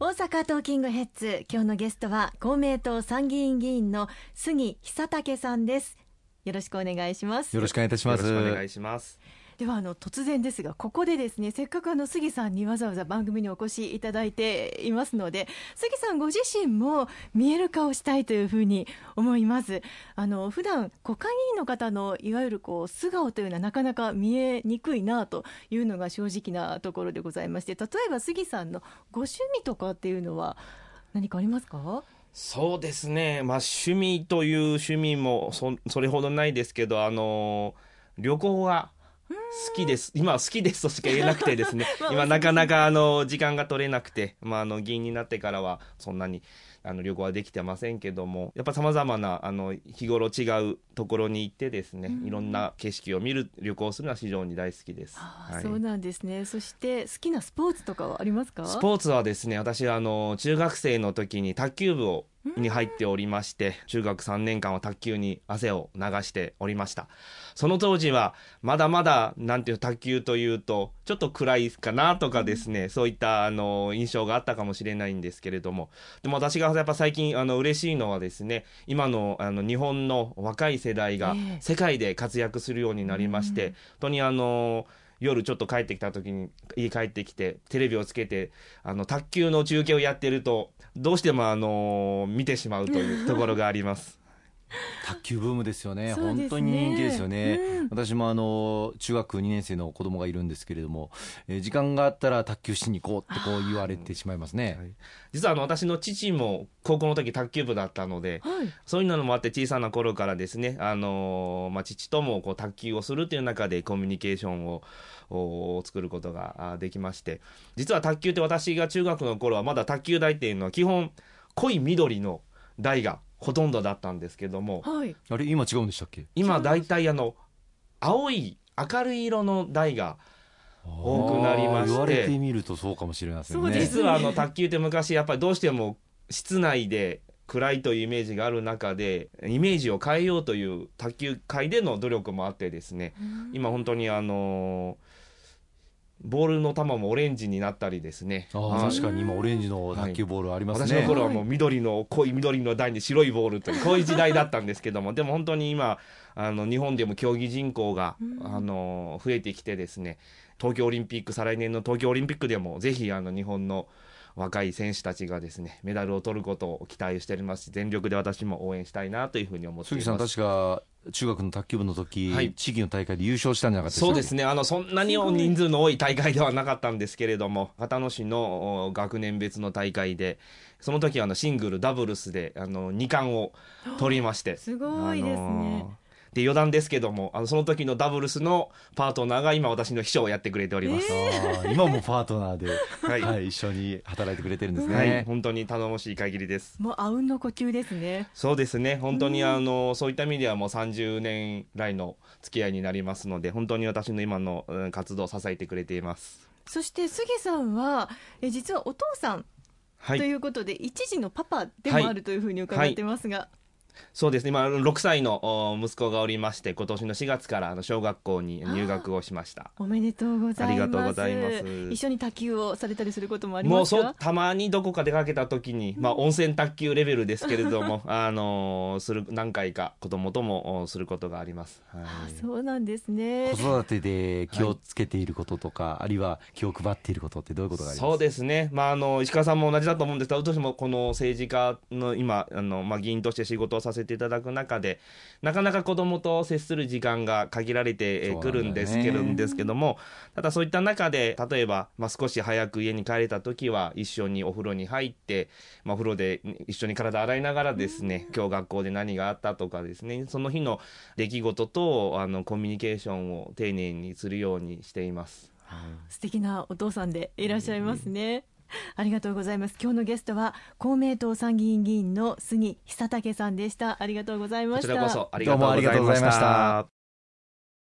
大阪トーキングヘッズ今日のゲストは公明党参議院議員の杉久武さんです。よろしくお願いします。よろしくお願いいたします。よろしくお願いしますではあの突然ですがここでですねせっかくあの杉さんにわざわざ番組にお越しいただいていますので杉さんご自身も見える化をしたいというふうに思います。あの普段国会議員の方のいわゆるこう素顔というのはなかなか見えにくいなというのが正直なところでございまして例えば杉さんのご趣味とかっていうのは何かありますか？そうですね。まあ趣味という趣味もそそれほどないですけどあの旅行が好きです。今は好きですとしか言えなくてですね。今なかなかあの時間が取れなくて、まあ、あの議員になってからはそんなにあの旅行はできてませんけどもやっぱさまざまなあの日頃違うところに行ってですね、いろんな景色を見る旅行するのは非常に大好きです、はい、そうなんですね。そして好きなスポーツとかはありますか？スポーツはですね私はあの中学生の時に卓球部をに入っておりまして中学3年間は卓球に汗を流しておりました。その当時はまだまだなんていう卓球というとちょっと暗いかなとかですね、そういったあの印象があったかもしれないんですけれどもでも私がやっぱ最近あの嬉しいのはですね今のあの日本の若い世代が世界で活躍するようになりまして、本当にあの夜ちょっと帰ってきた時に家帰ってきてテレビをつけてあの卓球の中継をやってるとどうしてもあの見てしまうというところがあります。卓球ブームですよね、ね。本当に人気ですよね、うん。私もあの中学2年生の子供がいるんですけれども、えー時間があったら卓球しに行こうってこう言われてしまいますね。はい。実はあの私の父も高校の時卓球部だったので、はい。そういうのもあって小さな頃からですね、あのーまあ、父ともこう卓球をするという中でコミュニケーションをお作ることがあできまして実は卓球って私が中学の頃はまだ卓球台っていうのは基本濃い緑の台がほとんどだったんですけどもはい。あれ今違うんでしたっけ？今大体あの青い明るい色の台が多くなりまして。言われてみるとそうかもしれませんね。実はあの卓球って昔やっぱりどうしても室内で暗いというイメージがある中でイメージを変えようという卓球界での努力もあってですね今本当にあのボールの球もオレンジになったりですね。確かに今オレンジの卓球ボールありますね、私の頃はもう緑の濃い緑の台に白いボールという こういう時代だったんですけども。でも本当に今あの日本でも競技人口が、あの増えてきてですね。東京オリンピック再来年の東京オリンピックでもぜひあの日本の若い選手たちがですねメダルを取ることを期待しておりますし全力で私も応援したいなというふうに思ってい杉ます。さん確か中学の卓球部の時、はい。地域の大会で優勝したんじゃなかったですかそうですね。あのそんなに人数の多い大会ではなかったんですけれども片野市のお学年別の大会でその時はあのシングルダブルスであの2冠を取りまして。すごいですね。あのーで余談ですけどもあのその時のダブルスのパートナーが今私の秘書をやってくれております、あー今もパートナーで、はい。はい、一緒に働いてくれてるんですね、はい。本当に頼もしい限りです。もうあうんの呼吸ですね。そうですね。本当にあの、そういった意味ではもう30年来の付き合いになりますので本当に私の今のうん活動を支えてくれています。そして杉さんはえ実はお父さんとはい。いうことで、一児のパパでもあるというふうに伺ってますが、そうですね。今6歳のお息子がおりまして今年の4月からあの小学校に入学をしました。おめでとうございます。ありがとうございます。一緒に卓球をされたりすることもありもうますか？そうたまにどこか出かけた時に、まあ、温泉卓球レベルですけれども、あのーする何回か子供ともおすることがあります、はい。あそうなんですね。子育てで気をつけていることとか、あるいは気を配っていることってどういうことがあります？かそうですね、まあ、あの石川さんも同じだと思うんですが、私もこの政治家の今あの、まあ、議員として仕事をさせていただく中で、なかなか子どもと接する時間が限られてえーくるんですけどそうなんだよね。んですけども、ただそういった中で、例えば、まあ、少し早く家に帰れた時は、一緒にお風呂に入って、まあ、お風呂で一緒に体洗いながらですね、今日学校で何があったとかですね、その日の出来事とあのコミュニケーションを丁寧にするようにしています。素敵なお父さんでいらっしゃいますね、ありがとうございます。今日のゲストは公明党参議院議員の杉久武さんでした。ありがとうございました。こちらこそありがとうどうもありがとうございました。